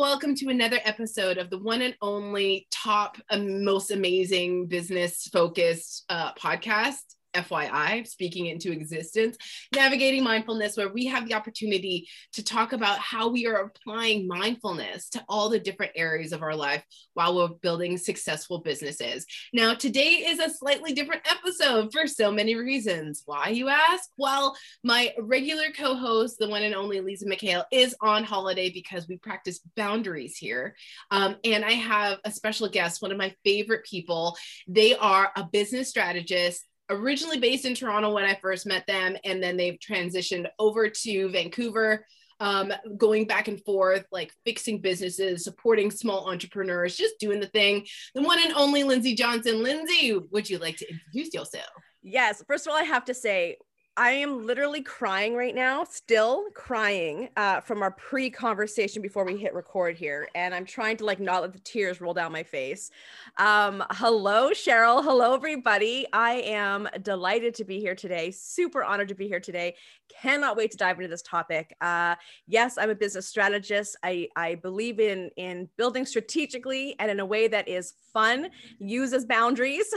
Welcome to another episode of the one and only top, um, most amazing business focused uh, podcast FYI, speaking into existence, navigating mindfulness, where we have the opportunity to talk about how we are applying mindfulness to all the different areas of our life while we're building successful businesses. Now, today is a slightly different episode for so many reasons. Why, you ask? Well, my regular co host, the one and only Lisa McHale, is on holiday because we practice boundaries here. Um, and I have a special guest, one of my favorite people. They are a business strategist originally based in Toronto when I first met them, and then they've transitioned over to Vancouver, um, going back and forth, like fixing businesses, supporting small entrepreneurs, just doing the thing. The one and only Lindsay Johnson. Lindsay, would you like to introduce yourself? Yes. First of all, I have to say, I am literally crying right now, still crying uh, from our pre conversation before we hit record here. And I'm trying to like not let the tears roll down my face. Um, hello, Cheryl. Hello, everybody. I am delighted to be here today. Super honored to be here today. Cannot wait to dive into this topic. Uh, yes, I'm a business strategist. I, I believe in, in building strategically and in a way that is fun, uses boundaries.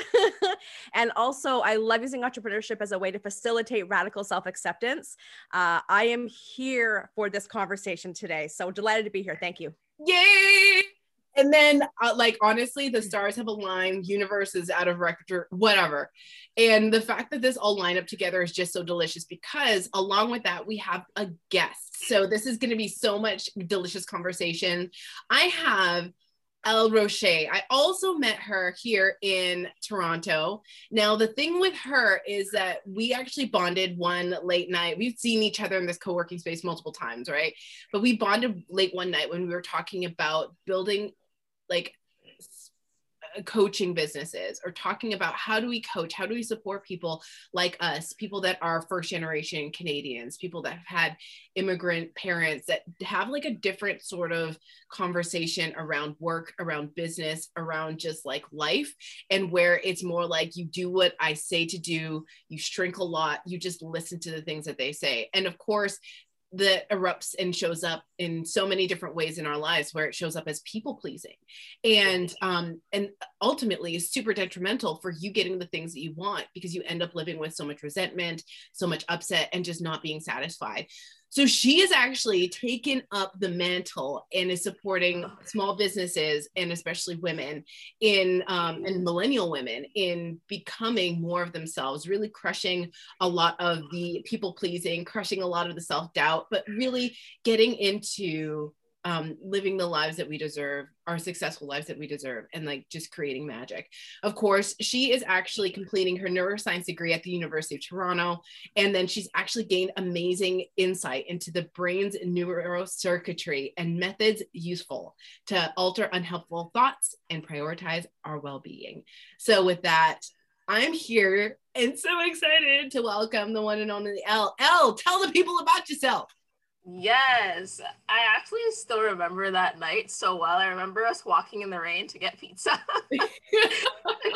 and also, I love using entrepreneurship as a way to facilitate radical self acceptance. Uh, I am here for this conversation today. So delighted to be here. Thank you. Yay! And then, uh, like, honestly, the stars have aligned, universe is out of record, whatever. And the fact that this all line up together is just so delicious because, along with that, we have a guest. So, this is going to be so much delicious conversation. I have El Roche. I also met her here in Toronto. Now, the thing with her is that we actually bonded one late night. We've seen each other in this co working space multiple times, right? But we bonded late one night when we were talking about building like uh, coaching businesses or talking about how do we coach how do we support people like us people that are first generation canadians people that have had immigrant parents that have like a different sort of conversation around work around business around just like life and where it's more like you do what i say to do you shrink a lot you just listen to the things that they say. And of course that erupts and shows up in so many different ways in our lives where it shows up as people pleasing. And um and ultimately is super detrimental for you getting the things that you want because you end up living with so much resentment so much upset and just not being satisfied so she has actually taken up the mantle and is supporting small businesses and especially women in um, and millennial women in becoming more of themselves, really crushing a lot of the people pleasing, crushing a lot of the self doubt, but really getting into um, living the lives that we deserve, our successful lives that we deserve, and like just creating magic. Of course, she is actually completing her neuroscience degree at the University of Toronto. And then she's actually gained amazing insight into the brain's neurocircuitry and methods useful to alter unhelpful thoughts and prioritize our well being. So, with that, I'm here and so excited to welcome the one and only L. L, tell the people about yourself. Yes, I actually still remember that night so well. I remember us walking in the rain to get pizza to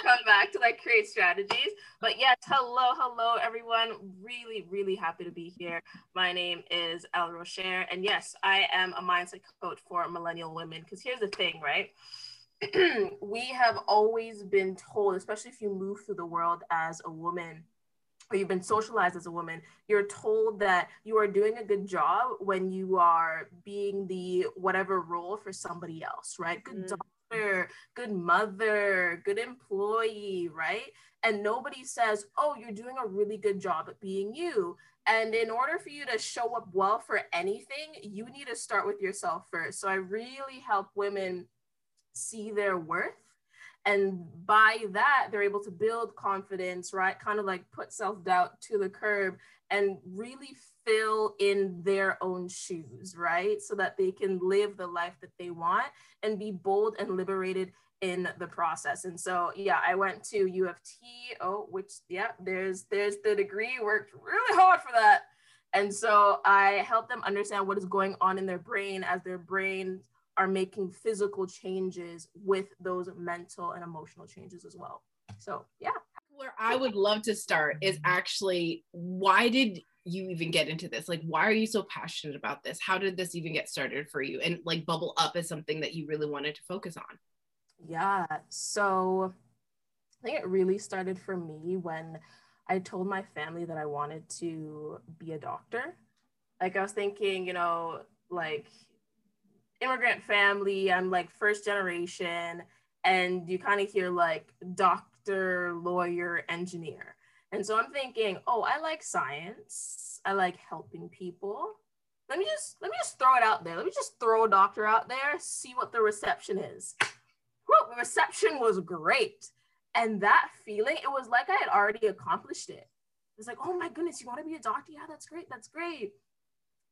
come back to like create strategies. But yes, hello, hello, everyone. Really, really happy to be here. My name is El Rocher, and yes, I am a mindset coach for millennial women. Because here's the thing, right? we have always been told, especially if you move through the world as a woman, or you've been socialized as a woman, you're told that you are doing a good job when you are being the whatever role for somebody else, right? Good mm. daughter, good mother, good employee, right? And nobody says, oh, you're doing a really good job at being you. And in order for you to show up well for anything, you need to start with yourself first. So I really help women see their worth and by that they're able to build confidence right? Kind of like put self-doubt to the curb and really fill in their own shoes right? So that they can live the life that they want and be bold and liberated in the process. And so yeah i went to u of t oh which yeah there's there's the degree worked really hard for that. And so i helped them understand what is going on in their brain as their brain are making physical changes with those mental and emotional changes as well. So, yeah. Where I would love to start is actually why did you even get into this? Like, why are you so passionate about this? How did this even get started for you? And like bubble up as something that you really wanted to focus on? Yeah. So I think it really started for me when I told my family that I wanted to be a doctor. Like I was thinking, you know, like immigrant family, I'm like first generation, and you kind of hear like doctor, lawyer, engineer. And so I'm thinking, oh, I like science. I like helping people. Let me just let me just throw it out there. Let me just throw a doctor out there, see what the reception is. The reception was great. And that feeling, it was like I had already accomplished it. It's like, oh my goodness, you want to be a doctor? Yeah, that's great. That's great.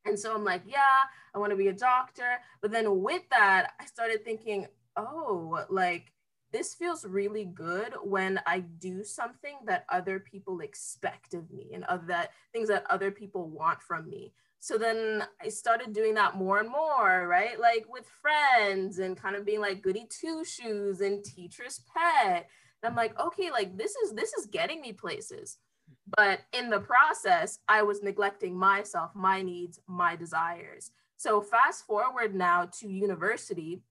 And so I'm like, yeah, I want to be a doctor. But then with that, I started thinking, oh, like this feels really good when I do something that other people expect of me and of that things that other people want from me. So then I started doing that more and more, right? Like with friends and kind of being like goody two shoes and teacher's pet. And I'm like, okay, like this is this is getting me places. But in the process, I was neglecting myself, my needs, my desires. So fast forward now to university.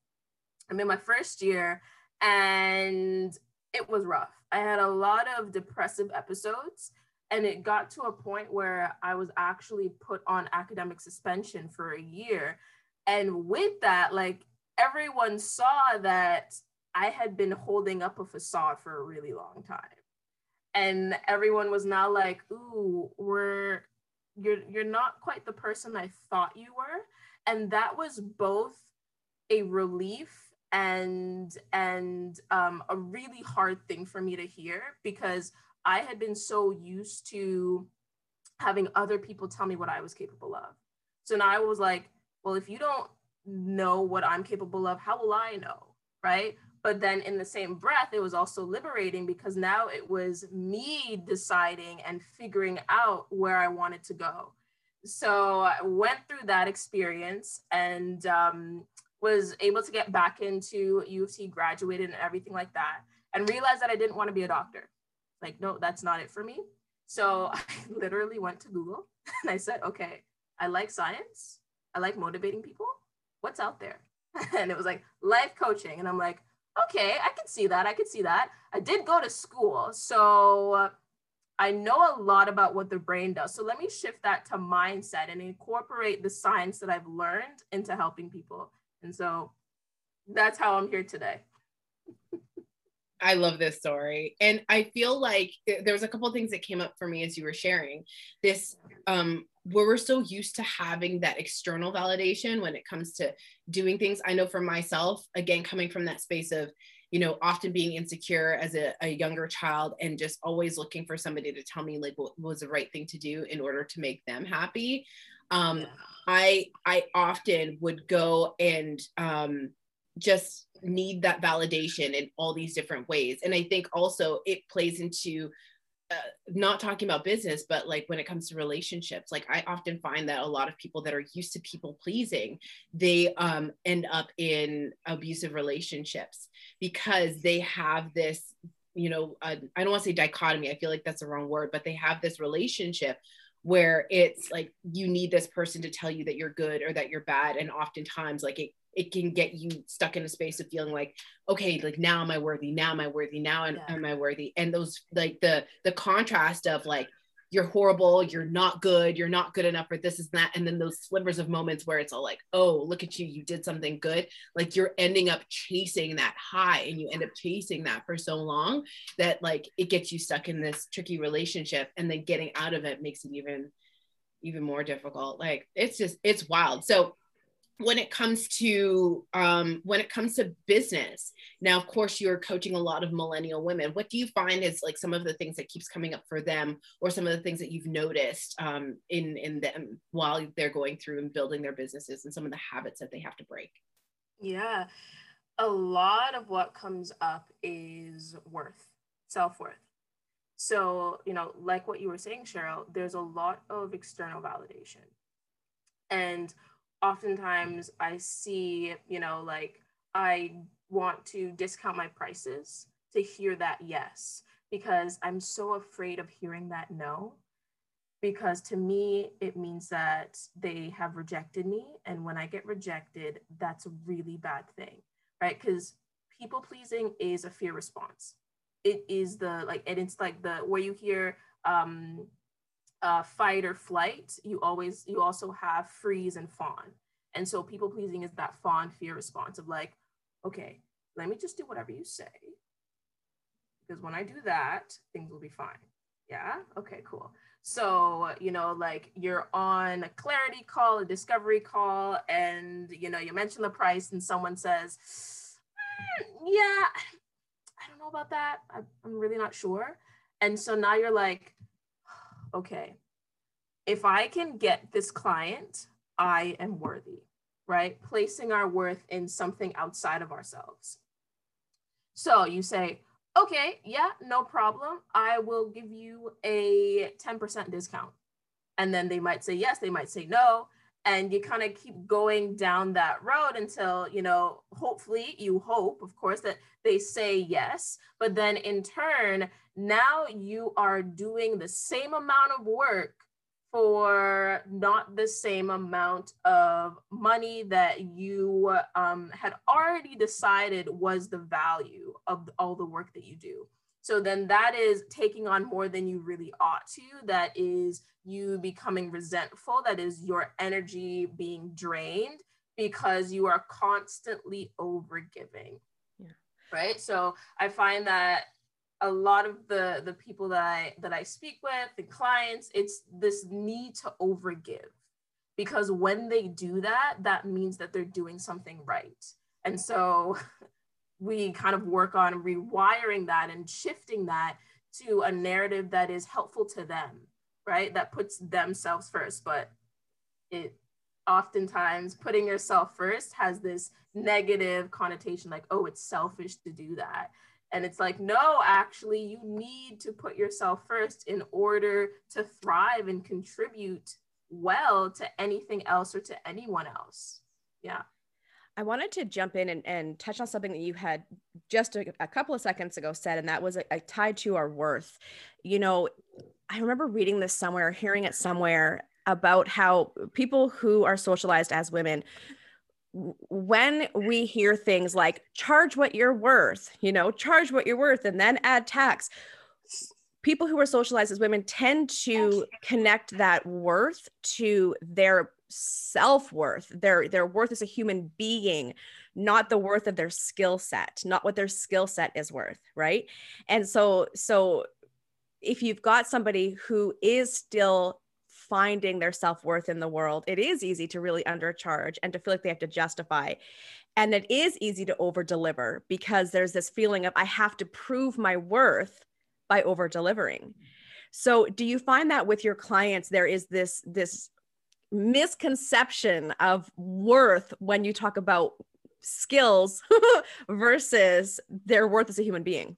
I'm in my first year and it was rough. I had a lot of depressive episodes and it got to a point where I was actually put on academic suspension for a year. And with that, like everyone saw that I had been holding up a facade for a really long time and everyone was now like ooh we're you're you're not quite the person i thought you were. And that was both a relief and and um, a really hard thing for me to hear because i had been so used to having other people tell me what i was capable of. So now i was like well if you don't know what i'm capable of how will i know? Right but then in the same breath it was also liberating because now it was me deciding and figuring out where i wanted to go. So i went through that experience and um, was able to get back into u of t graduated and everything like that and realized that i didn't want to be a doctor. Like no that's not it for me. So i literally went to google and i said okay i like science. I like motivating people. What's out there? And it was like life coaching. And i'm like okay, I can see that. I can see that. I did go to school, so I know a lot about what the brain does. So let me shift that to mindset and incorporate the science that I've learned into helping people. And so that's how I'm here today. I love this story. And I feel like there was a couple things that came up for me as you were sharing. This um where we're so used to having that external validation when it comes to doing things. I know for myself, again, coming from that space of, you know, often being insecure as a, a younger child and just always looking for somebody to tell me like what was the right thing to do in order to make them happy. Um, yeah. I I often would go and um, just need that validation in all these different ways. And I think also it plays into not talking about business, but like when it comes to relationships, like I often find that a lot of people that are used to people pleasing, they um, end up in abusive relationships because they have this, you know, uh, I don't want to say dichotomy. I feel like that's the wrong word, but they have this relationship where it's like you need this person to tell you that you're good or that you're bad, and oftentimes like it it can get you stuck in a space of feeling like okay like now am i worthy? Now am i worthy? Now am, yeah. am i worthy? And those like the the contrast of like you're horrible you're not good you're not good enough for this is that and then those slivers of moments where it's all like oh look at you you did something good. Like you're ending up chasing that high and you end up chasing that for so long that like it gets you stuck in this tricky relationship and then getting out of it makes it even even more difficult. Like it's just it's wild. So when it comes to um, when it comes to business now of course you're coaching a lot of millennial women. What do you find is like some of the things that keeps coming up for them or some of the things that you've noticed um, in in them while they're going through and building their businesses and some of the habits that they have to break? Yeah. A lot of what comes up is worth self-worth. So you know like what you were saying cheryl there's a lot of external validation. And oftentimes I see, you know, like I want to discount my prices to hear that yes, because I'm so afraid of hearing that no. because to me it means that they have rejected me and when i get rejected that's a really bad thing right because people pleasing is a fear response it is the like and it's like the where you hear um uh, fight or flight you always you also have freeze and fawn. And so people pleasing is that fawn fear response of like okay let me just do whatever you say. Because when i do that things will be fine. Yeah? Okay cool. So, you know, like you're on a clarity call, a discovery call, and, you know, you mention the price and someone says, mm, yeah, I don't know about that. I, I'm really not sure. And so now you're like, okay, if I can get this client, I am worthy, right? Placing our worth in something outside of ourselves. So you say, okay, yeah, no problem. I will give you a 10% discount. And then they might say yes, they might say no. And you kind of keep going down that road until, you know, hopefully you hope, of course, that they say yes. But then in turn, now you are doing the same amount of work for not the same amount of money that you um, had already decided was the value of all the work that you do. So then that is taking on more than you really ought to. That is you becoming resentful. That is your energy being drained because you are constantly overgiving. Yeah. Right. So I find that a lot of the the people that I that I speak with, the clients, it's this need to overgive because when they do that, that means that they're doing something right. And so we kind of work on rewiring that and shifting that to a narrative that is helpful to them, right? That puts themselves first. But it oftentimes putting yourself first has this negative connotation like, oh, it's selfish to do that. And it's like, no, actually, you need to put yourself first in order to thrive and contribute well to anything else or to anyone else. Yeah. I wanted to jump in and, and touch on something that you had just a, a couple of seconds ago said, and that was a, a tied to our worth. You know, I remember reading this somewhere, hearing it somewhere about how people who are socialized as women when we hear things like charge what you're worth, you know, charge what you're worth and then add tax, people who are socialized as women tend to connect that worth to their self-worth their their worth as a human being not the worth of their skill set not what their skill set is worth right? And so so if you've got somebody who is still finding their self-worth in the world it is easy to really undercharge and to feel like they have to justify. And it is easy to over deliver because there's this feeling of i have to prove my worth by over delivering so do you find that with your clients there is this this misconception of worth when you talk about skills versus their worth as a human being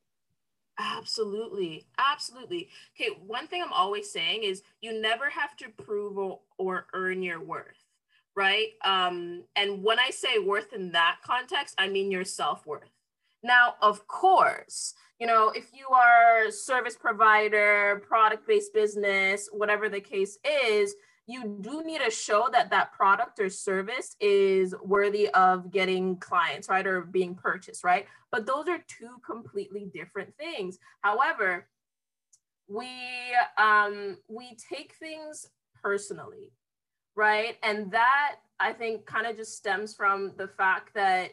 Absolutely. Absolutely. Okay. One thing I'm always saying is you never have to prove or, earn your worth, right? Um, and when I say worth in that context, I mean your self worth. Now, of course, you know, if you are service provider, product based business, whatever the case is, you do need to show that that product or service is worthy of getting clients, right? Or being purchased, right? But those are two completely different things. However, we um, we take things personally, right? And that I think kind of just stems from the fact that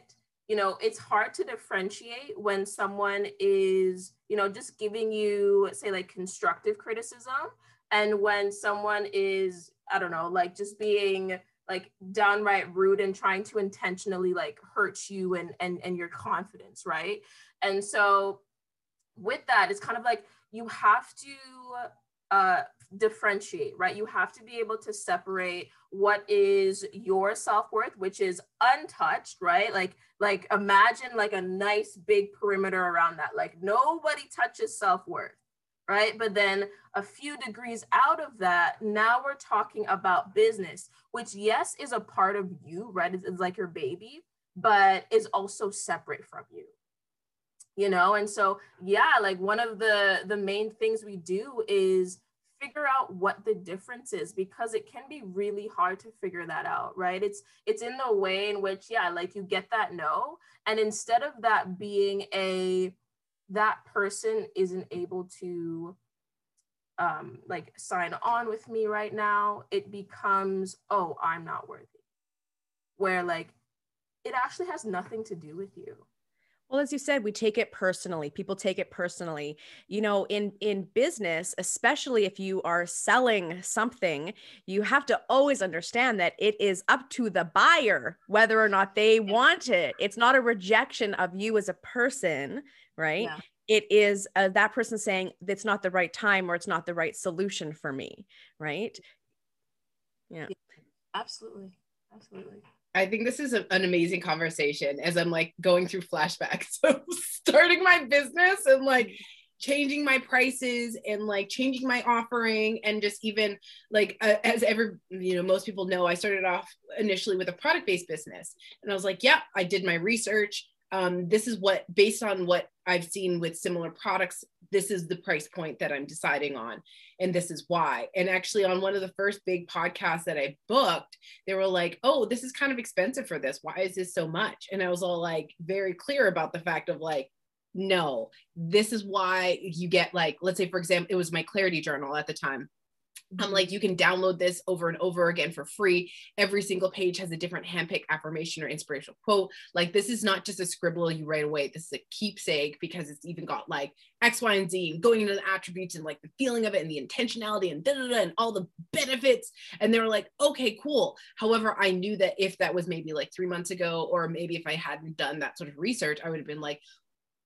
you know it's hard to differentiate when someone is you know just giving you say like constructive criticism and when someone is I don't know, like just being like downright rude and trying to intentionally like hurt you and and and your confidence, right? And so with that, it's kind of like you have to uh differentiate, right? You have to be able to separate what is your self-worth, which is untouched, right? Like, like imagine like a nice big perimeter around that. Like nobody touches self-worth right? But then a few degrees out of that, now we're talking about business, which, yes, is a part of you, right? It's, it's like your baby, but is also separate from you you know and so yeah like one of the the main things we do is figure out what the difference is because it can be really hard to figure that out right it's it's in the way in which yeah like you get that no and instead of that being a that person isn't able to um like sign on with me right now it becomes oh i'm not worthy. Where like it actually has nothing to do with you. Well as you said we take it personally. People take it personally. You know in in business especially if you are selling something you have to always understand that it is up to the buyer whether or not they want it. It's not a rejection of you as a person right? Yeah. it is uh, that person saying it's not the right time or it's not the right solution for me right? Yeah. Absolutely. Absolutely. I think this is a, an amazing conversation as I'm like going through flashbacks of starting my business and like changing my prices and like changing my offering and just even like uh, as ever you know most people know I started off initially with a product based business. And I was like yeah I did my research um, this is what based on what I've seen with similar products this is the price point that I'm deciding on and this is why. And actually on one of the first big podcasts that I booked, they were like, "Oh, this is kind of expensive for this. Why is this so much?" And I was all like very clear about the fact of like no, this is why you get like let's say for example, it was my clarity journal at the time I'm like, you can download this over and over again for free. Every single page has a different handpick affirmation or inspirational quote. Like, this is not just a scribble you write away. This is a keepsake because it's even got like X, Y, and Z, and going into the attributes and like the feeling of it and the intentionality and da da da and all the benefits. And they were like, okay, cool. However, I knew that if that was maybe like three months ago, or maybe if I hadn't done that sort of research, I would have been like,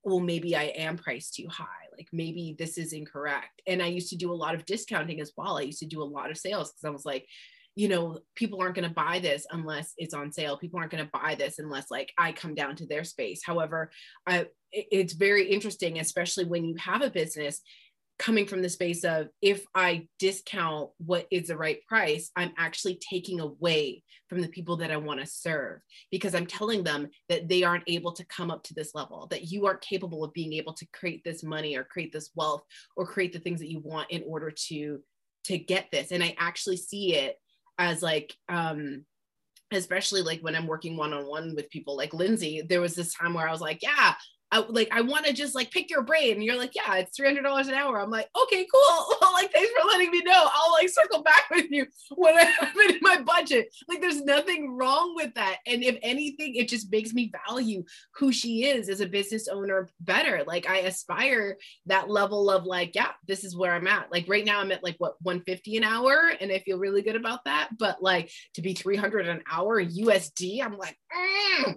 well, maybe I am priced too high. Like maybe this is incorrect. And I used to do a lot of discounting as well. I used to do a lot of sales because I was like, you know, people aren't going to buy this unless it's on sale. People aren't going to buy this unless like I come down to their space. However, I, it's very interesting, especially when you have a business coming from the space of if I discount what is the right price, I'm actually taking away from the people that I want to serve because I'm telling them that they aren't able to come up to this level, that you aren't capable of being able to create this money or create this wealth or create the things that you want in order to to get this. And I actually see it as like um especially like when I'm working one on one with people like Lindsay, there was this time where I was like, yeah, I, like I want to just like pick your brain. And you're like, yeah, it's three hundred dollars an hour. I'm like, okay, cool. Well, like, thanks for letting me know. I'll like circle back with you when I have it in my budget. Like, there's nothing wrong with that. And if anything, it just makes me value who she is as a business owner better. Like, I aspire that level of like, yeah, this is where I'm at. Like right now, I'm at like what 150 an hour, and I feel really good about that. But like to be 300 an hour USD, I'm like, mm,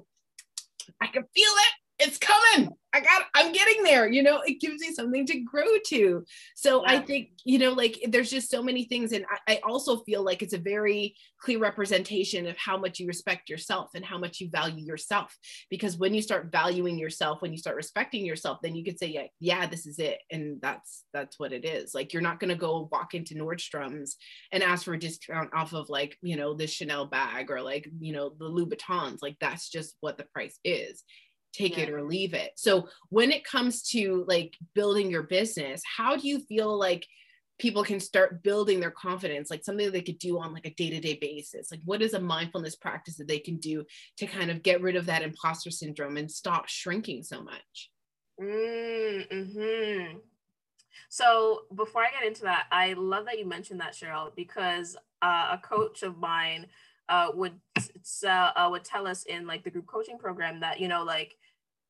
I can feel it it's coming. I got, I'm getting there. You know, it gives me something to grow to. So yeah. I think, you know, like there's just so many things. And I, I, also feel like it's a very clear representation of how much you respect yourself and how much you value yourself. Because when you start valuing yourself, when you start respecting yourself, then you could say, yeah, yeah, this is it. And that's, that's what it is. Like, you're not going to go walk into Nordstrom's and ask for a discount off of like, you know, this Chanel bag or like, you know, the Louboutins. Like, that's just what the price is take yeah. it or leave it. So when it comes to like building your business, how do you feel like people can start building their confidence like something they could do on like a day-to-day basis like what is a mindfulness practice that they can do to kind of get rid of that imposter syndrome and stop shrinking so much mm-hmm. so before i get into that i love that you mentioned that cheryl because uh, a coach of mine uh, would uh, uh, would tell us in like the group coaching program that you know like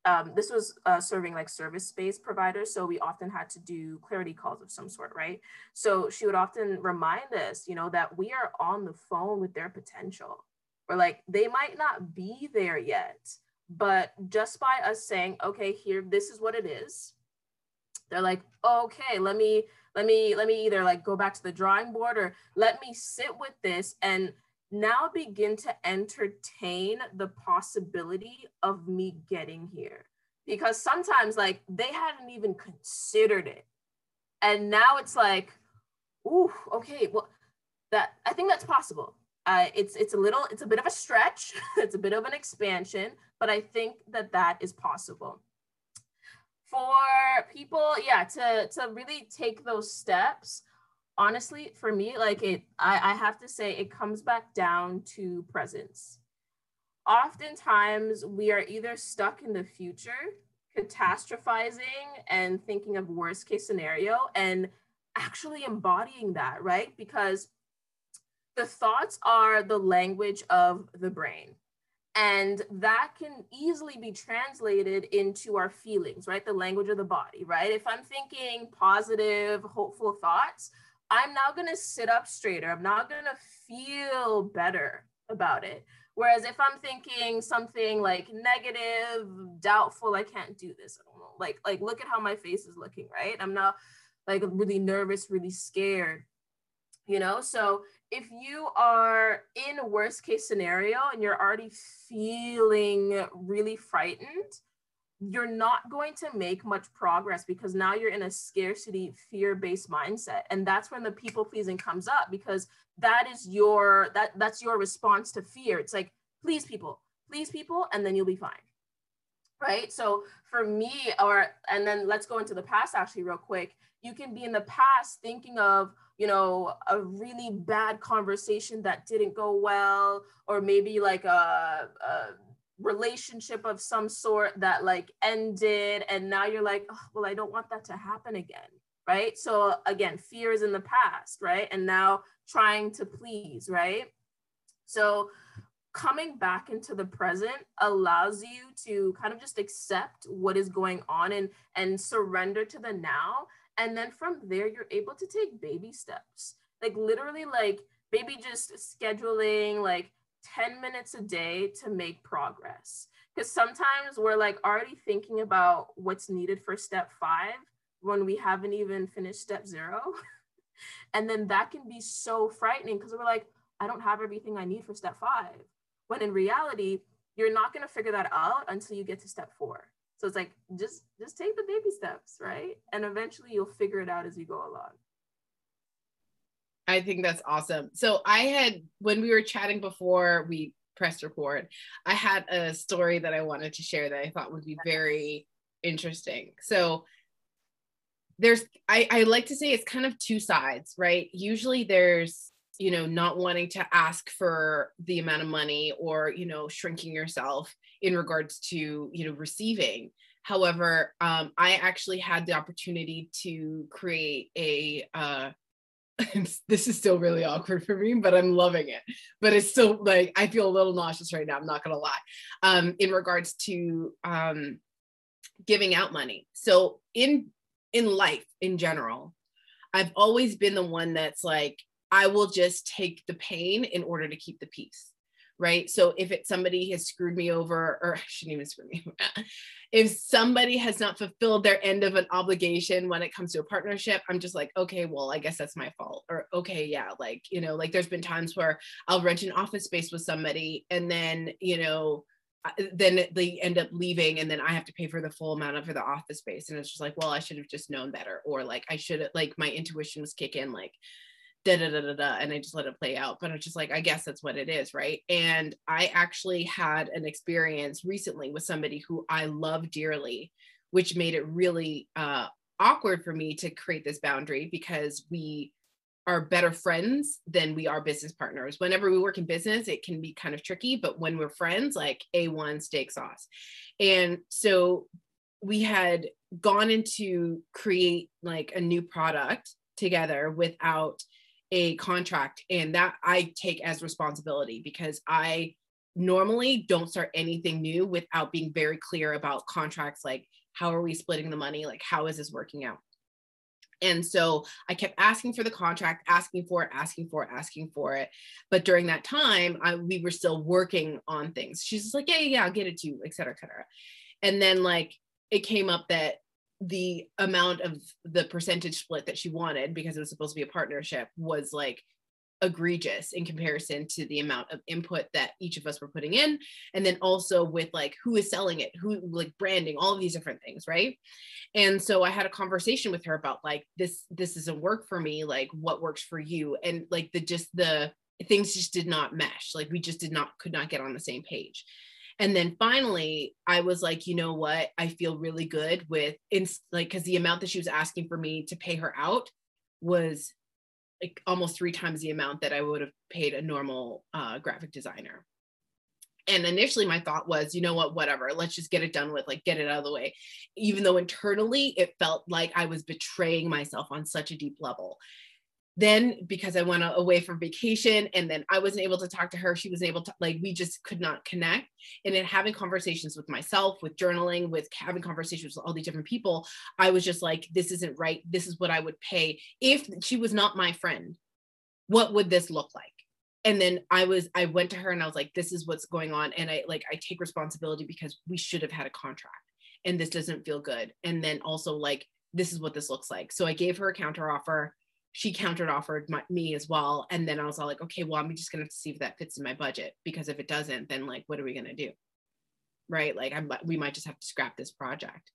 um, this was uh, serving like service-based providers, so we often had to do clarity calls of some sort, right? So she would often remind us, you know, that we are on the phone with their potential, or like they might not be there yet, but just by us saying, okay, here, this is what it is, they're like, okay, let me, let me, let me either like go back to the drawing board or let me sit with this and now begin to entertain the possibility of me getting here. Because sometimes like they hadn't even considered it. And now it's like ooh okay well that i think that's possible. Uh, it's it's a little it's a bit of a stretch. It's a bit of an expansion but i think that that is possible. For people yeah to to really take those steps honestly, for me, like it, I, I have to say, it comes back down to presence. Oftentimes, we are either stuck in the future, catastrophizing and thinking of worst case scenario, and actually embodying that, right? Because the thoughts are the language of the brain. And that can easily be translated into our feelings, right? The language of the body, right? If I'm thinking positive, hopeful thoughts, I'm now going to sit up straighter. I'm not going to feel better about it. Whereas if I'm thinking something like negative, doubtful, I can't do this. I don't know. Like, like look at how my face is looking, right? I'm not like really nervous, really scared. You know, so if you are in worst case scenario and you're already feeling really frightened, you're not going to make much progress because now you're in a scarcity fear based mindset. And that's when the people pleasing comes up because that is your that that's your response to fear. It's like please people please people and then you'll be fine right? So for me or and then let's go into the past actually real quick. You can be in the past thinking of you know a really bad conversation that didn't go well or maybe like a, a relationship of some sort that like ended and now you're like oh, well i don't want that to happen again right? So again fear is in the past right? And now trying to please right? So coming back into the present allows you to kind of just accept what is going on and and surrender to the now. And then from there you're able to take baby steps. Like literally like maybe just scheduling like 10 minutes a day to make progress because sometimes we're like already thinking about what's needed for step five when we haven't even finished step zero and then that can be so frightening because we're like i don't have everything i need for step five when in reality you're not going to figure that out until you get to step four so it's like just just take the baby steps, right? And eventually you'll figure it out as you go along. I think that's awesome. So I had when we were chatting before we pressed record, I had a story that I wanted to share that I thought would be very interesting. So there's I, I like to say it's kind of two sides, right? Usually there's you know not wanting to ask for the amount of money or you know shrinking yourself in regards to you know receiving however um, i actually had the opportunity to create a uh, this is still really awkward for me but i'm loving it. But it's still like i feel a little nauseous right now i'm not gonna lie um, in regards to um, giving out money. So in in life in general i've always been the one that's like i will just take the pain in order to keep the peace right? So if it's somebody has screwed me over, or I shouldn't even screw me, if somebody has not fulfilled their end of an obligation when it comes to a partnership, I'm just like, okay, well, I guess that's my fault. Or okay, yeah, like, you know, like there's been times where I'll rent an office space with somebody and then, you know, then they end up leaving and then I have to pay for the full amount of for the office space. And it's just like, well, I should have just known better. Or like I should have like my intuition was kick in like da da da da da and I just let it play out. But it's just like, I guess that's what it is, right? And I actually had an experience recently with somebody who I love dearly, which made it really uh, awkward for me to create this boundary because we are better friends than we are business partners. Whenever we work in business, it can be kind of tricky, but when we're friends, like A1 steak sauce. And so we had gone into create like a new product together without a contract and that I take as responsibility because I normally don't start anything new without being very clear about contracts like how are we splitting the money like how is this working out and so I kept asking for the contract, asking for it, asking for it, asking for it. But during that time, I, we were still working on things. She's just like, yeah, yeah, yeah, I'll get it to you, et cetera, et cetera. And then like it came up that the amount of the percentage split that she wanted because it was supposed to be a partnership was like egregious in comparison to the amount of input that each of us were putting in. And then also with like who is selling it who like branding all of these different things right? And so i had a conversation with her about like this this doesn't work for me like what works for you? And like the just the things just did not mesh. Like we just did not could not get on the same page and then finally i was like you know what i feel really good with in like because the amount that she was asking for me to pay her out was like almost three times the amount that I would have paid a normal uh, graphic designer. And initially, my thought was, you know what, whatever, let's just get it done with, like, get it out of the way. Even though internally it felt like I was betraying myself on such a deep level then because I went away for vacation and then I wasn't able to talk to her, she wasn't able to like we just could not connect. And then having conversations with myself, with journaling, with having conversations with all these different people, I was just like, this isn't right. This is what I would pay if she was not my friend. What would this look like? And then I was I went to her and I was like, this is what's going on. And I like I take responsibility because we should have had a contract and this doesn't feel good. And then also like this is what this looks like. So I gave her a counter offer she countered offered my, me as well and then i was all like okay well i'm just have to see if that fits in my budget because if it doesn't then like what are we gonna do? Right? Like i'm we might just have to scrap this project.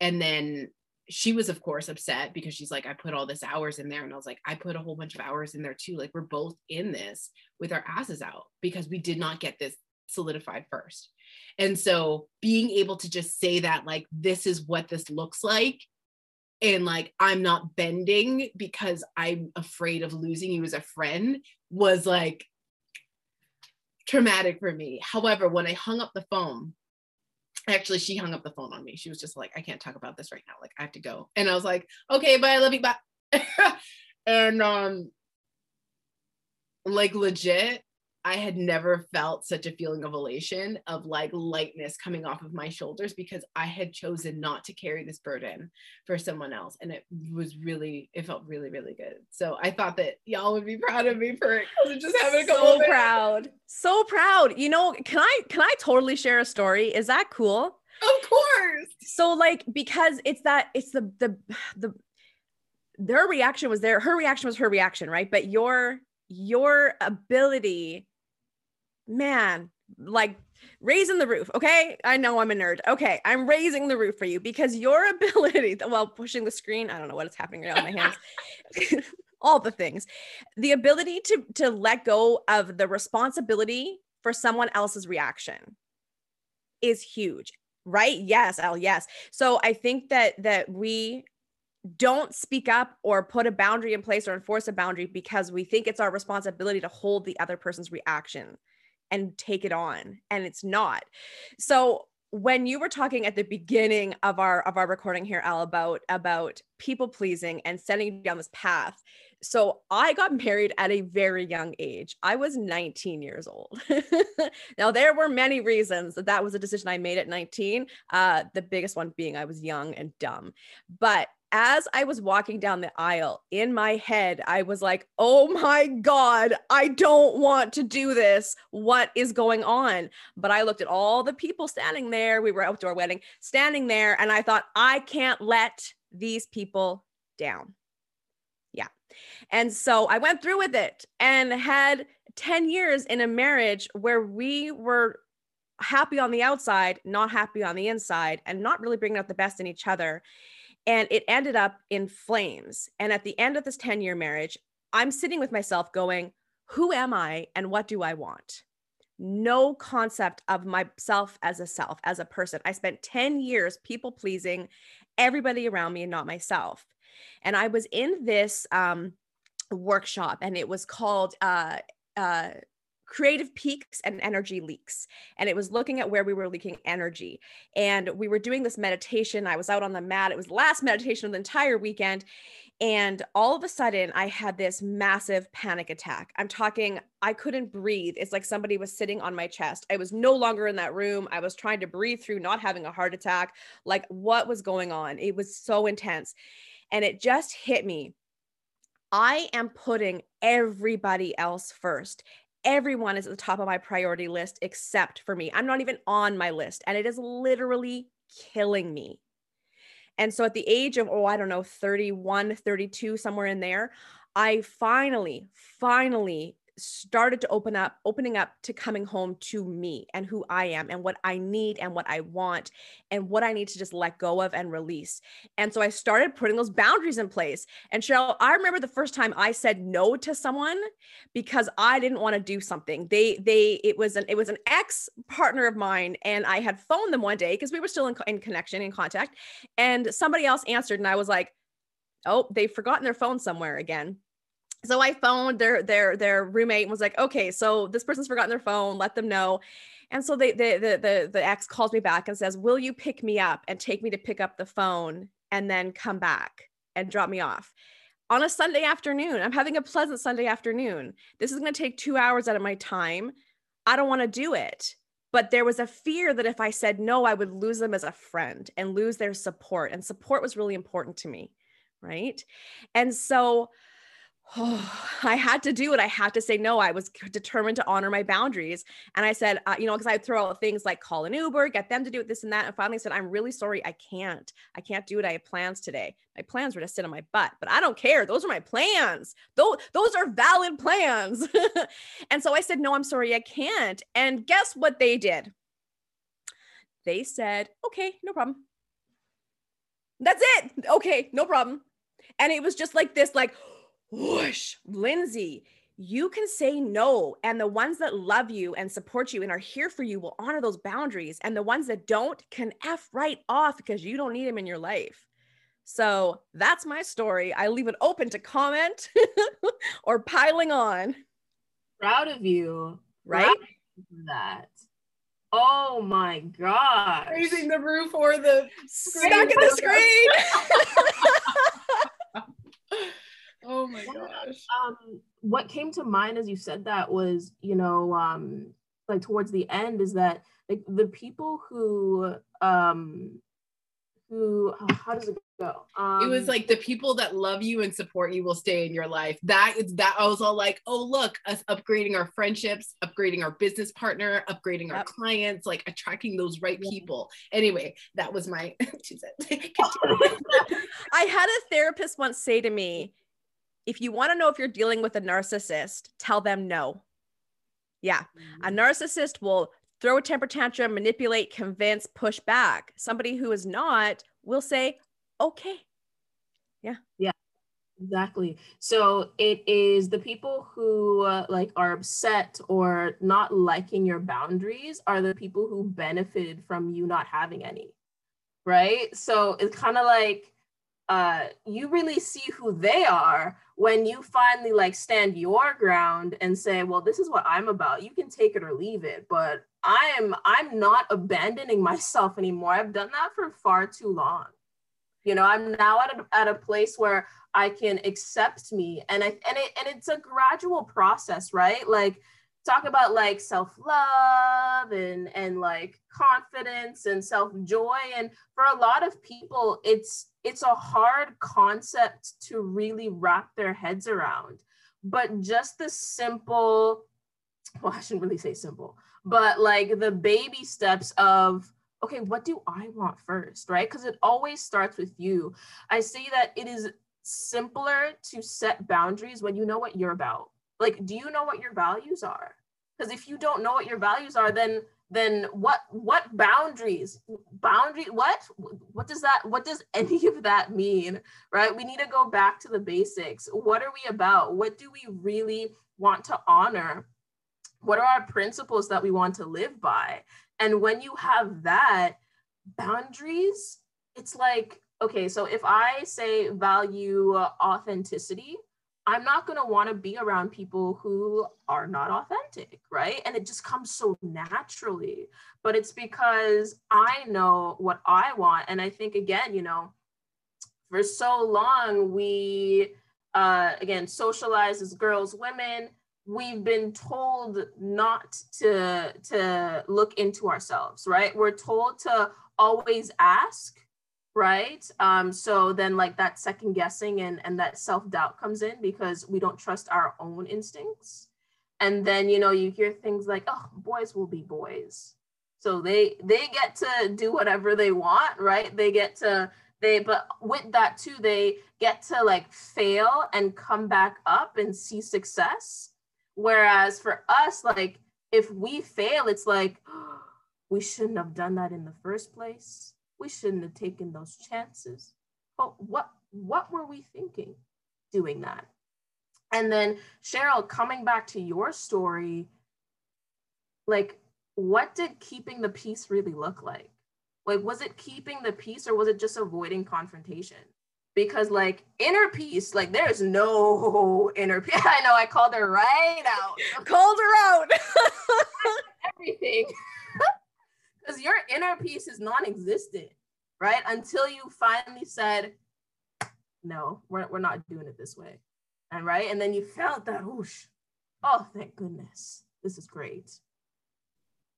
And then she was of course upset because she's like i put all this hours in there and i was like i put a whole bunch of hours in there too. Like we're both in this with our asses out because we did not get this solidified first. And so being able to just say that like this is what this looks like and like I'm not bending because I'm afraid of losing you as a friend was like traumatic for me. However, when I hung up the phone, actually she hung up the phone on me. She was just like, I can't talk about this right now. Like I have to go. And I was like, okay, bye, I love you, bye. and um like legit, I had never felt such a feeling of elation, of like lightness coming off of my shoulders because I had chosen not to carry this burden for someone else. And it was really, it felt really, really good. So I thought that y'all would be proud of me for it because just having a couple so proud. So proud. You know, can I can I totally share a story? Is that cool? Of course. So like because it's that it's the the the their reaction was there, her reaction was her reaction, right? But your your ability, man, like raising the roof. Okay. I know I'm a nerd. Okay. I'm raising the roof for you because your ability, well, pushing the screen, I don't know what is happening right now on my hands. all the things the ability to to let go of the responsibility for someone else's reaction is huge right yes al yes so i think that that we don't speak up or put a boundary in place or enforce a boundary because we think it's our responsibility to hold the other person's reaction and take it on and it's not. So when you were talking at the beginning of our of our recording here al about about people pleasing and setting down this path so i got married at a very young age. I was 19 years old. Now there were many reasons that that was a decision i made at 19 uh the biggest one being i was young and dumb. But as I was walking down the aisle in my head, I was like, oh my God, I don't want to do this. What is going on? But I looked at all the people standing there. We were outdoor wedding, standing there, and I thought, I can't let these people down. Yeah. And so I went through with it and had 10 years in a marriage where we were happy on the outside, not happy on the inside, and not really bringing out the best in each other and it ended up in flames. And at the end of this 10 year marriage, I'm sitting with myself going, who am I and what do I want? No concept of myself as a self, as a person. I spent 10 years people pleasing everybody around me and not myself. And I was in this um, workshop and it was called uh, uh, creative peaks and energy leaks. And it was looking at where we were leaking energy. And we were doing this meditation. I was out on the mat. It was the last meditation of the entire weekend. And all of a sudden, I had this massive panic attack. I'm talking, I couldn't breathe. It's like somebody was sitting on my chest. I was no longer in that room. I was trying to breathe through not having a heart attack. Like, what was going on? It was so intense. And it just hit me. I am putting everybody else first everyone is at the top of my priority list except for me. I'm not even on my list, and it is literally killing me. And so at the age of, oh, I don't know, 31, 32, somewhere in there, I finally, finally started to open up, opening up to coming home to me and who I am and what I need and what I want and what I need to just let go of and release. And so I started putting those boundaries in place. And Cheryl, I remember the first time I said no to someone because I didn't want to do something. They, they, it was an, it was an ex partner of mine, and I had phoned them one day because we were still in, in connection, in contact, and somebody else answered, and I was like, oh, they've forgotten their phone somewhere again so I phoned their their their roommate and was like, okay, so this person's forgotten their phone, let them know. And so they, the, the the the ex calls me back and says, "Will you pick me up and take me to pick up the phone and then come back and drop me off?" On a Sunday afternoon, I'm having a pleasant Sunday afternoon. This is going to take 2 hours out of my time. I don't want to do it. But there was a fear that if I said no, I would lose them as a friend and lose their support. And support was really important to me. Right. And so oh, I had to do it. I had to say no. I was determined to honor my boundaries. And I said, uh, you know, because I'd throw out things like call an Uber, get them to do it, this and that. And finally said, I'm really sorry. I can't. I can't do it. I have plans today. My plans were to sit on my butt, but I don't care. Those are my plans. Those, those are valid plans. and so I said, no, I'm sorry. I can't. And guess what they did? They said, okay, no problem. That's it. Okay, no problem. And it was just like this, like, whoosh, Lindsay, you can say no. And the ones that love you and support you and are here for you will honor those boundaries. And the ones that don't can F right off because you don't need them in your life. So that's my story. I leave it open to comment or piling on. Proud of you. Right? Of that. Oh my god. Raising the roof or the stuck in the screen. Oh my gosh. Um, what came to mind as you said that was, you know, um, like towards the end is that like the people who um who how does it go? Um, it was like the people that love you and support you will stay in your life. That is that I was all like, oh look, us upgrading our friendships, upgrading our business partner, upgrading our clients, like attracting those right people. Anyway, that was my I had a therapist once say to me, if you want to know if you're dealing with a narcissist, tell them no. Yeah. Mm-hmm. A narcissist will throw a temper tantrum, manipulate, convince, push back. Somebody who is not will say, okay. Yeah. Yeah. Exactly. So it is the people who uh, like are upset or not liking your boundaries are the people who benefited from you not having any. Right? So it's kind of like uh, you really see who they are when you finally like stand your ground and say well this is what i'm about. You can take it or leave it. But i am i'm not abandoning myself anymore. I've done that for far too long. You know i'm now at a, at a place where i can accept me. And i and it and it's a gradual process right? Like talk about like self-love and and like confidence and self-joy. And for a lot of people it's it's a hard concept to really wrap their heads around but just the simple well i shouldn't really say simple but like the baby steps of okay what do i want first? Right? Because it always starts with you. I say that it is simpler to set boundaries when you know what you're about. Like do you know what your values are? Because if you don't know what your values are then then what what boundaries boundary what what does that what does any of that mean right? We need to go back to the basics. What are we about? What do we really want to honor? What are our principles that we want to live by? And when you have that boundaries it's like okay so if i say value uh, authenticity I'm not going to want to be around people who are not authentic, right? And it just comes so naturally. But it's because I know what I want. And I think, again, you know, for so long, we, uh, again, socialize as girls, women, we've been told not to to look into ourselves right we're told to always ask right? Um so then like that second guessing and and that self-doubt comes in because we don't trust our own instincts. And then you know you hear things like oh boys will be boys. So they they get to do whatever they want right? They get to they but with that too they get to like fail and come back up and see success. Whereas for us like if we fail it's like we shouldn't have done that in the first place we shouldn't have taken those chances. But what what were we thinking doing that? And then Cheryl, coming back to your story, like what did keeping the peace really look like? Like was it keeping the peace or was it just avoiding confrontation? because like inner peace, like there's no inner peace. I know I called her right out. called her out. Everything. Because your inner peace is non-existent, right? Until you finally said, no, we're, we're not doing it this way. And right. And then you felt that whoosh. Oh, thank goodness. This is great.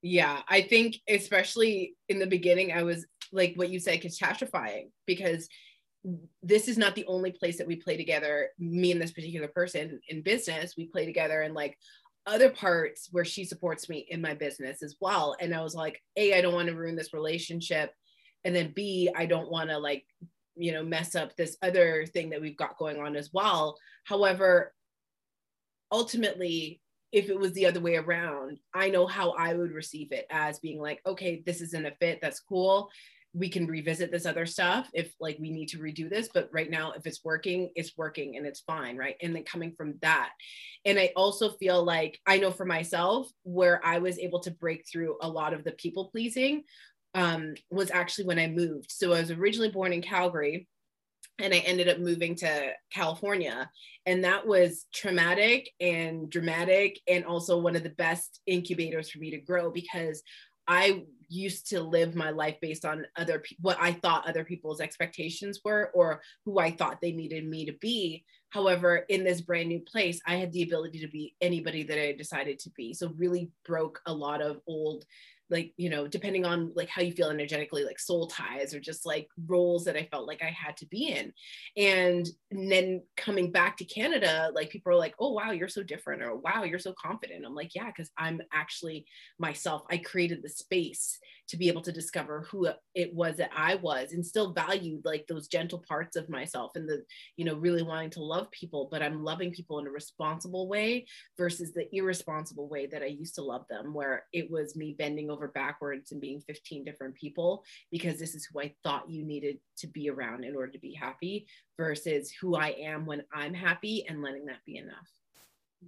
Yeah, I think especially in the beginning, I was like what you said, catastrophizing because this is not the only place that we play together me and this particular person in business we play together in like other parts where she supports me in my business as well. And i was like a i don't want to ruin this relationship. And then b i don't want to like you know mess up this other thing that we've got going on as well. However ultimately if it was the other way around i know how i would receive it as being like okay this isn't a fit. That's cool we can revisit this other stuff if like we need to redo this but right now if it's working it's working and it's fine right? And then coming from that. And i also feel like i know for myself where i was able to break through a lot of the people pleasing um, was actually when i moved. So i was originally born in calgary and I ended up moving to California. And that was traumatic and dramatic, and also one of the best incubators for me to grow because I used to live my life based on other what I thought other people's expectations were or who I thought they needed me to be. However, in this brand new place, I had the ability to be anybody that I decided to be. So really broke a lot of old like you know depending on like how you feel energetically like soul ties or just like roles that i felt like i had to be in. And, then coming back to canada like people are like oh wow you're so different or wow you're so confident. I'm like yeah because i'm actually myself. I created the space to be able to discover who it was that I was and still valued like those gentle parts of myself and the, you know, really wanting to love people, but I'm loving people in a responsible way versus the irresponsible way that I used to love them, where it was me bending over backwards and being 15 different people because this is who I thought you needed to be around in order to be happy versus who I am when I'm happy and letting that be enough.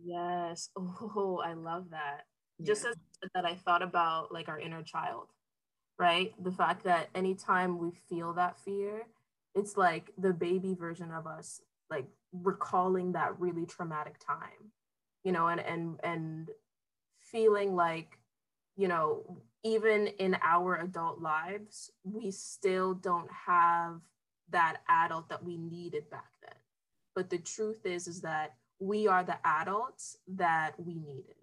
Yes. Oh, I love that. Yeah. Just as that I thought about like our inner child right? The fact that anytime we feel that fear, it's like the baby version of us, like recalling that really traumatic time, you know, and and and feeling like, you know, even in our adult lives, we still don't have that adult that we needed back then. But the truth is, is that we are the adults that we needed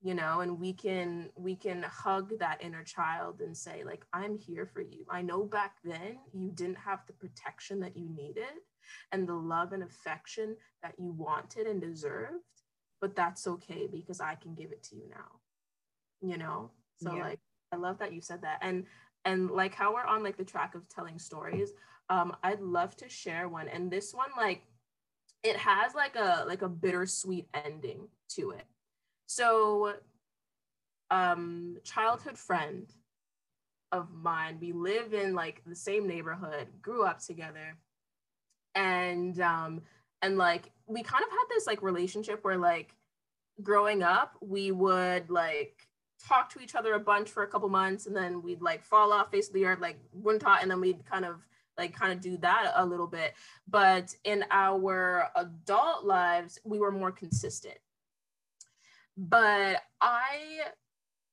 you know and we can we can hug that inner child and say like i'm here for you i know back then you didn't have the protection that you needed and the love and affection that you wanted and deserved but that's okay because i can give it to you now you know? So yeah. like i love that you said that. And and like how we're on like the track of telling stories um i'd love to share one. And this one like it has like a like a bittersweet ending to it. So, um, childhood friend of mine, we live in like the same neighborhood, grew up together, and um, and like we kind of had this like relationship where like growing up, we would like talk to each other a bunch for a couple months, and then we'd like fall off face of the earth, like wouldn't talk, and then we'd kind of like kind of do that a little bit. But in our adult lives, we were more consistent but I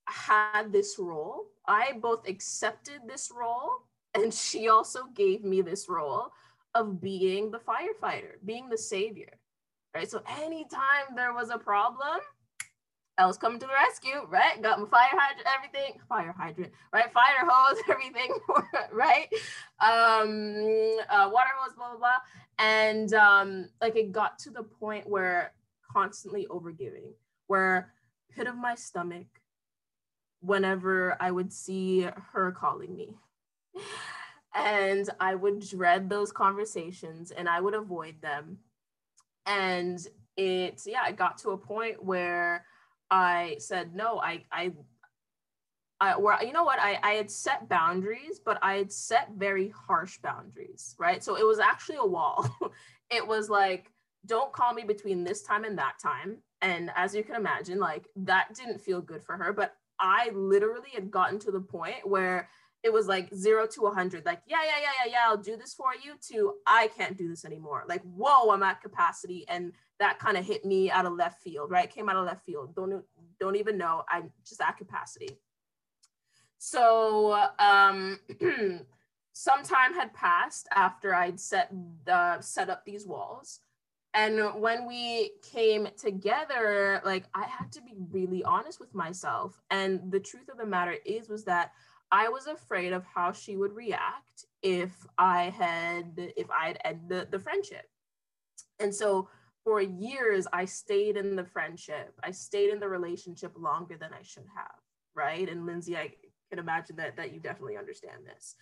had this role. I both accepted this role and she also gave me this role of being the firefighter, being the savior. Right. So anytime there was a problem, Was coming to the rescue, right? Got my fire hydrant, everything, fire hydrant, right? Fire hose, everything, right? Um, uh, water hose, blah, blah, blah. And um, like it got to the point where constantly overgiving where pit of my stomach whenever I would see her calling me. And I would dread those conversations and I would avoid them. And it, yeah, it got to a point where I said, no, I, I, I, where you know what I, I had set boundaries, but I had set very harsh boundaries, right? So it was actually a wall. it was like, don't call me between this time and that time. And as you can imagine, like that didn't feel good for her. But I literally had gotten to the point where it was like zero to 100 like yeah yeah yeah yeah yeah i'll do this for you to i can't do this anymore. Like whoa i'm at capacity and that kind of hit me out of left field right? Came out of left field. Don't don't even know. I'm just at capacity. So um some time had passed after i'd set the set up these walls and when we came together like i had to be really honest with myself and the truth of the matter is was that I was afraid of how she would react if I had if I had ended the, the friendship. And so for years I stayed in the friendship. I stayed in the relationship longer than I should have, right? And Lindsay, I can imagine that that you definitely understand this.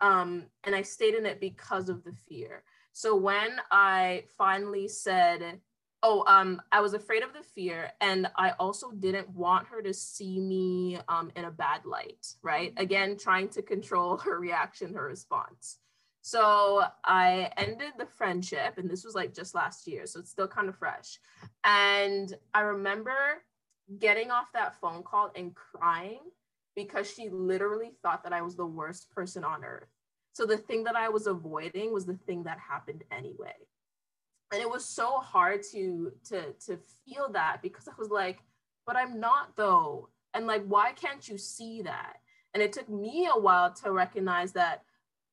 Um, and I stayed in it because of the fear. So when I finally said, oh um i was afraid of the fear and i also didn't want her to see me um in a bad light right? Again trying to control her reaction her response. So i ended the friendship and this was like just last year so it's still kind of fresh. And i remember getting off that phone call and crying because she literally thought that i was the worst person on earth. So the thing that i was avoiding was the thing that happened anyway and it was so hard to to to feel that because i was like but i'm not though. And like why can't you see that? And it took me a while to recognize that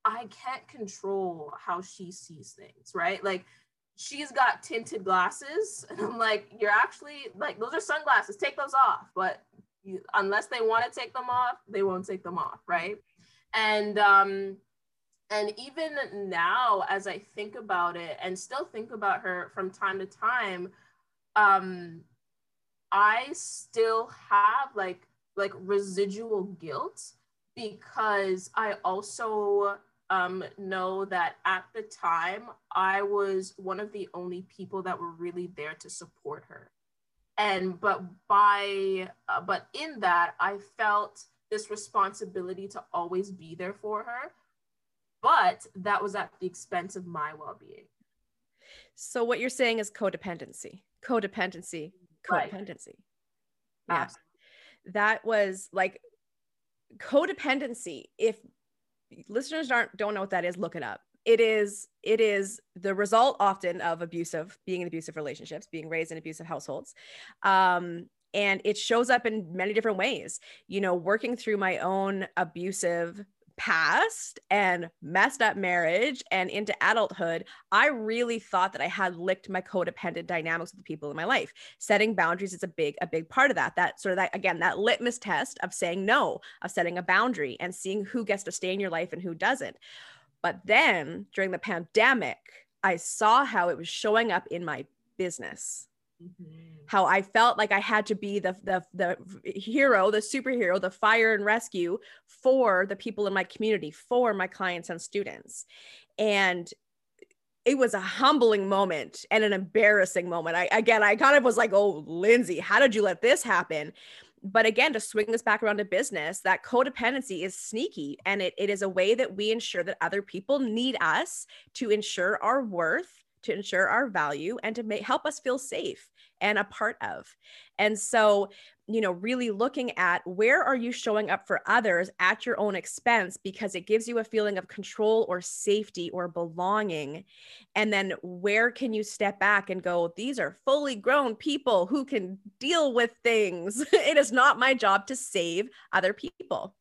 i can't control how she sees things right? Like she's got tinted glasses and i'm like you're actually like those are sunglasses. Take those off. But you, unless they want to take them off they won't take them off right? And um and even now as i think about it and still think about her from time to time um i still have like like residual guilt because i also um know that at the time i was one of the only people that were really there to support her. And but by uh, but in that i felt this responsibility to always be there for her but that was at the expense of my well-being. So what you're saying is codependency codependency codependency. Right. yeah that was like codependency. If listeners aren't don't know what that is look it up. It is it is the result often of abusive being in abusive relationships being raised in abusive households. Um, and it shows up in many different ways. You know working through my own abusive past and messed up marriage and into adulthood, I really thought that I had licked my codependent dynamics with the people in my life. Setting boundaries is a big, a big part of that. That sort of that again, that litmus test of saying no, of setting a boundary and seeing who gets to stay in your life and who doesn't. But then during the pandemic, I saw how it was showing up in my business Mm-hmm. How I felt like I had to be the, the the hero, the superhero, the fire and rescue for the people in my community, for my clients and students. And it was a humbling moment and an embarrassing moment. I again, I kind of was like, "Oh, Lindsay, how did you let this happen?" But again, to swing this back around to business, that codependency is sneaky, and it, it is a way that we ensure that other people need us to ensure our worth to ensure our value and to make, help us feel safe and a part of. And so, you know, really looking at where are you showing up for others at your own expense because it gives you a feeling of control or safety or belonging. And then where can you step back and go, these are fully grown people who can deal with things. it is not my job to save other people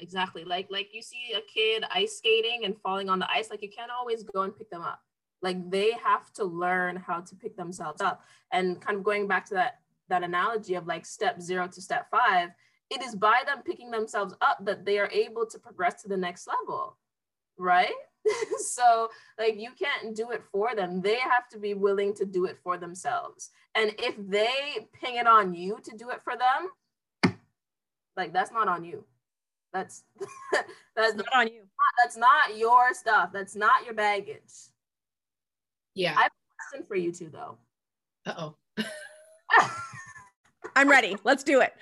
exactly. Like like you see a kid ice skating and falling on the ice, like you can't always go and pick them up. Like they have to learn how to pick themselves up. And kind of going back to that that analogy of like step zero to step five, it is by them picking themselves up that they are able to progress to the next level, right? so like you can't do it for them. They have to be willing to do it for themselves. And if they ping it on you to do it for them, like that's not on you. That's that's not on you. That's not your stuff. That's not your baggage. Yeah. I have a question for you two though. Uh oh. I'm ready. Let's do it.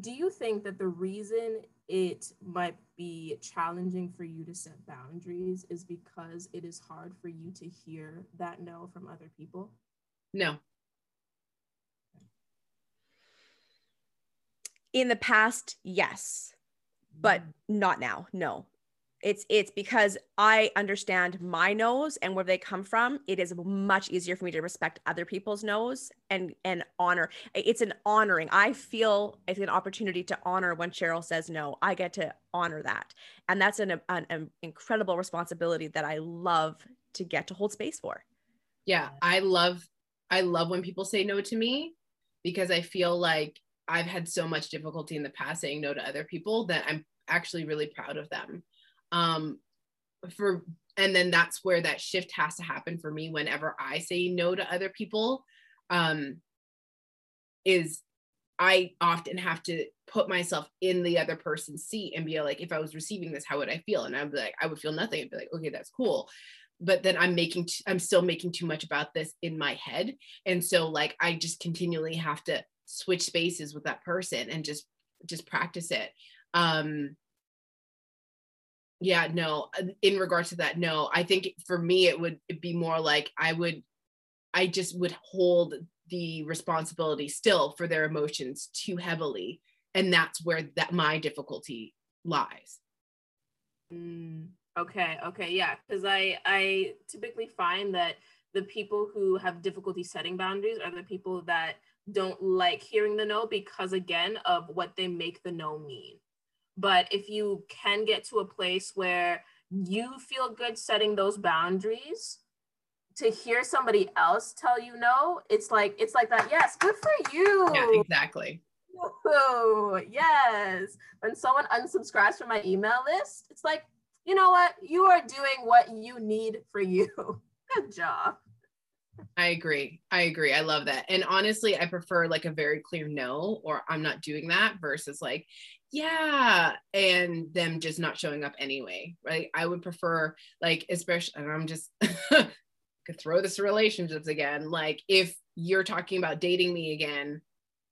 Do you think that the reason it might be challenging for you to set boundaries is because it is hard for you to hear that no from other people? No. In the past, yes, but not now. No. It's it's because I understand my no's and where they come from. It is much easier for me to respect other people's no's and and honor. It's an honoring. I feel it's an opportunity to honor when Cheryl says no. I get to honor that, and that's an, an, an incredible responsibility that I love to get to hold space for. Yeah, I love I love when people say no to me because I feel like I've had so much difficulty in the past saying no to other people that I'm actually really proud of them. Um, for and then that's where that shift has to happen for me whenever I say no to other people. Um, is I often have to put myself in the other person's seat and be like, if I was receiving this, how would I feel? And I'd be like, I would feel nothing. I'd be like, okay, that's cool. But then I'm making, t- I'm still making too much about this in my head. And so like, I just continually have to switch spaces with that person and just, just practice it. Um, yeah no uh, in regards to that no i think for me it would be more like i would i just would hold the responsibility still for their emotions too heavily and that's where that my difficulty lies. Mm, okay okay yeah because i i typically find that the people who have difficulty setting boundaries are the people that don't like hearing the no because again of what they make the no mean but if you can get to a place where you feel good setting those boundaries, to hear somebody else tell you no, it's like it's like that. Yes, good for you. Yeah, exactly. Ooh, yes. When someone unsubscribes from my email list, it's like, you know what? You are doing what you need for you. Good job. I agree. I agree. I love that. And honestly, I prefer like a very clear no, or I'm not doing that versus like, yeah and them just not showing up anyway right i would prefer like especially and i'm just could throw this relationships again like if you're talking about dating me again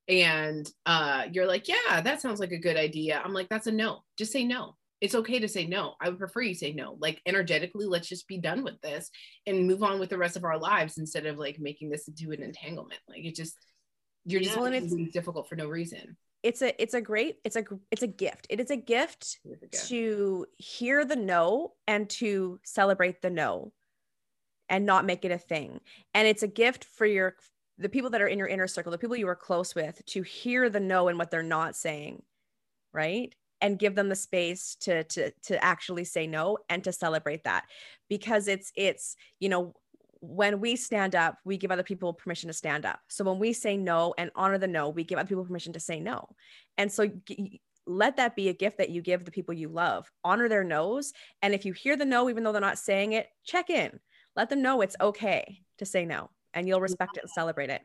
and uh you're like yeah that sounds like a good idea i'm like that's a no just say no it's okay to say no. I would prefer you say no. Like energetically let's just be done with this and move on with the rest of our lives instead of like making this into an entanglement. Like it just you're just yeah. it's difficult for no reason. It's a it's a great it's a it's a gift. It is a gift, a gift. to hear the no and to celebrate the no and not make it a thing. And it's a gift for your the people that are in your inner circle the people you are close with to hear the no and what they're not saying right and give them the space to to to actually say no and to celebrate that because it's it's you know when we stand up, we give other people permission to stand up. So when we say no and honor the no, we give other people permission to say no. And so let that be a gift that you give the people you love. Honor their no's. And if you hear the no, even though they're not saying it, check in. Let them know it's okay to say no and you'll respect it and celebrate it.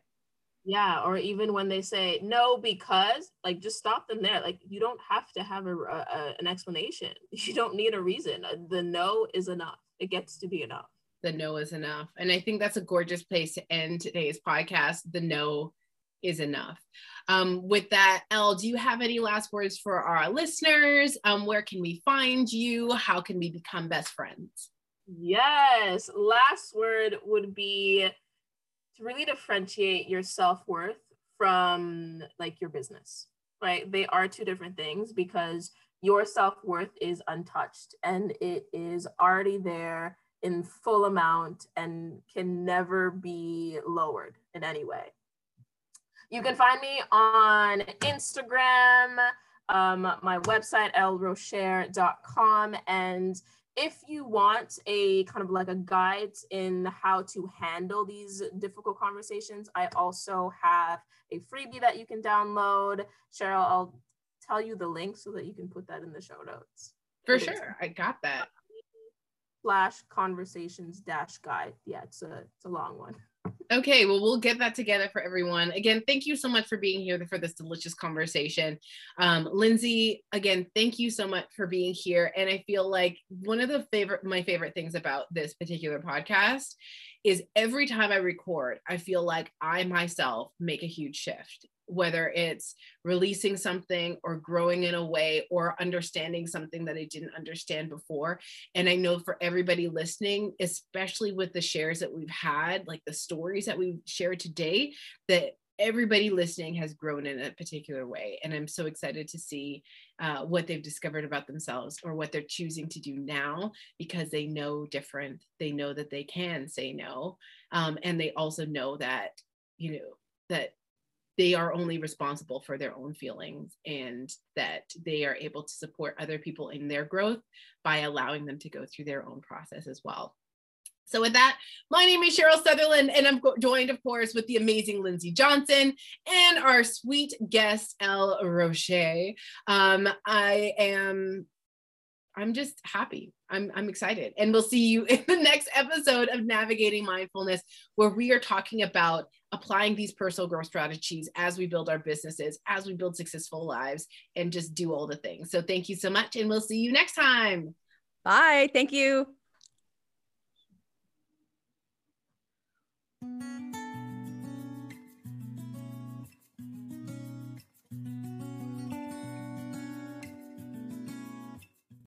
Yeah, or even when they say no because, like, just stop them there. Like, you don't have to have a, a an explanation. You don't need a reason. The no is enough. It gets to be enough the no is enough. And I think that's a gorgeous place to end today's podcast. The no is enough. Um, with that, Elle, do you have any last words for our listeners? Um, where can we find you? How can we become best friends? Yes, last word would be to really differentiate your self worth from like your business, right? They are two different things because your self worth is untouched and it is already there in full amount and can never be lowered in any way. You can find me on Instagram, um, my website, ellerocher.com. And if you want a kind of like a guide in how to handle these difficult conversations, I also have a freebie that you can download. Cheryl, I'll tell you the link so that you can put that in the show notes. For sure. I got that slash conversations dash guide. Yeah, it's a it's a long one. Okay, well, we'll get that together for everyone. Again, thank you so much for being here for this delicious conversation. Um, Lindsay, again, thank you so much for being here. And I feel like one of the favorite, my favorite things about this particular podcast is every time I record, I feel like I myself make a huge shift whether it's releasing something or growing in a way or understanding something that I didn't understand before. And I know for everybody listening, especially with the shares that we've had, like the stories that we've shared today, that everybody listening has grown in a particular way. And i'm so excited to see uh, what they've discovered about themselves or what they're choosing to do now because they know different. They know that they can say no. Um, and they also know that you know that they are only responsible for their own feelings and that they are able to support other people in their growth by allowing them to go through their own process as well so with that, my name is Cheryl Sutherland, and I'm joined, of course, with the amazing Lindsay Johnson and our sweet guest, Elle Roche. Um, I am, I'm just happy. I'm, I'm excited. And we'll see you in the next episode of Navigating Mindfulness, where we are talking about applying these personal growth strategies as we build our businesses, as we build successful lives, and just do all the things. So thank you so much, and we'll see you next time. Bye. Thank you. Thank you.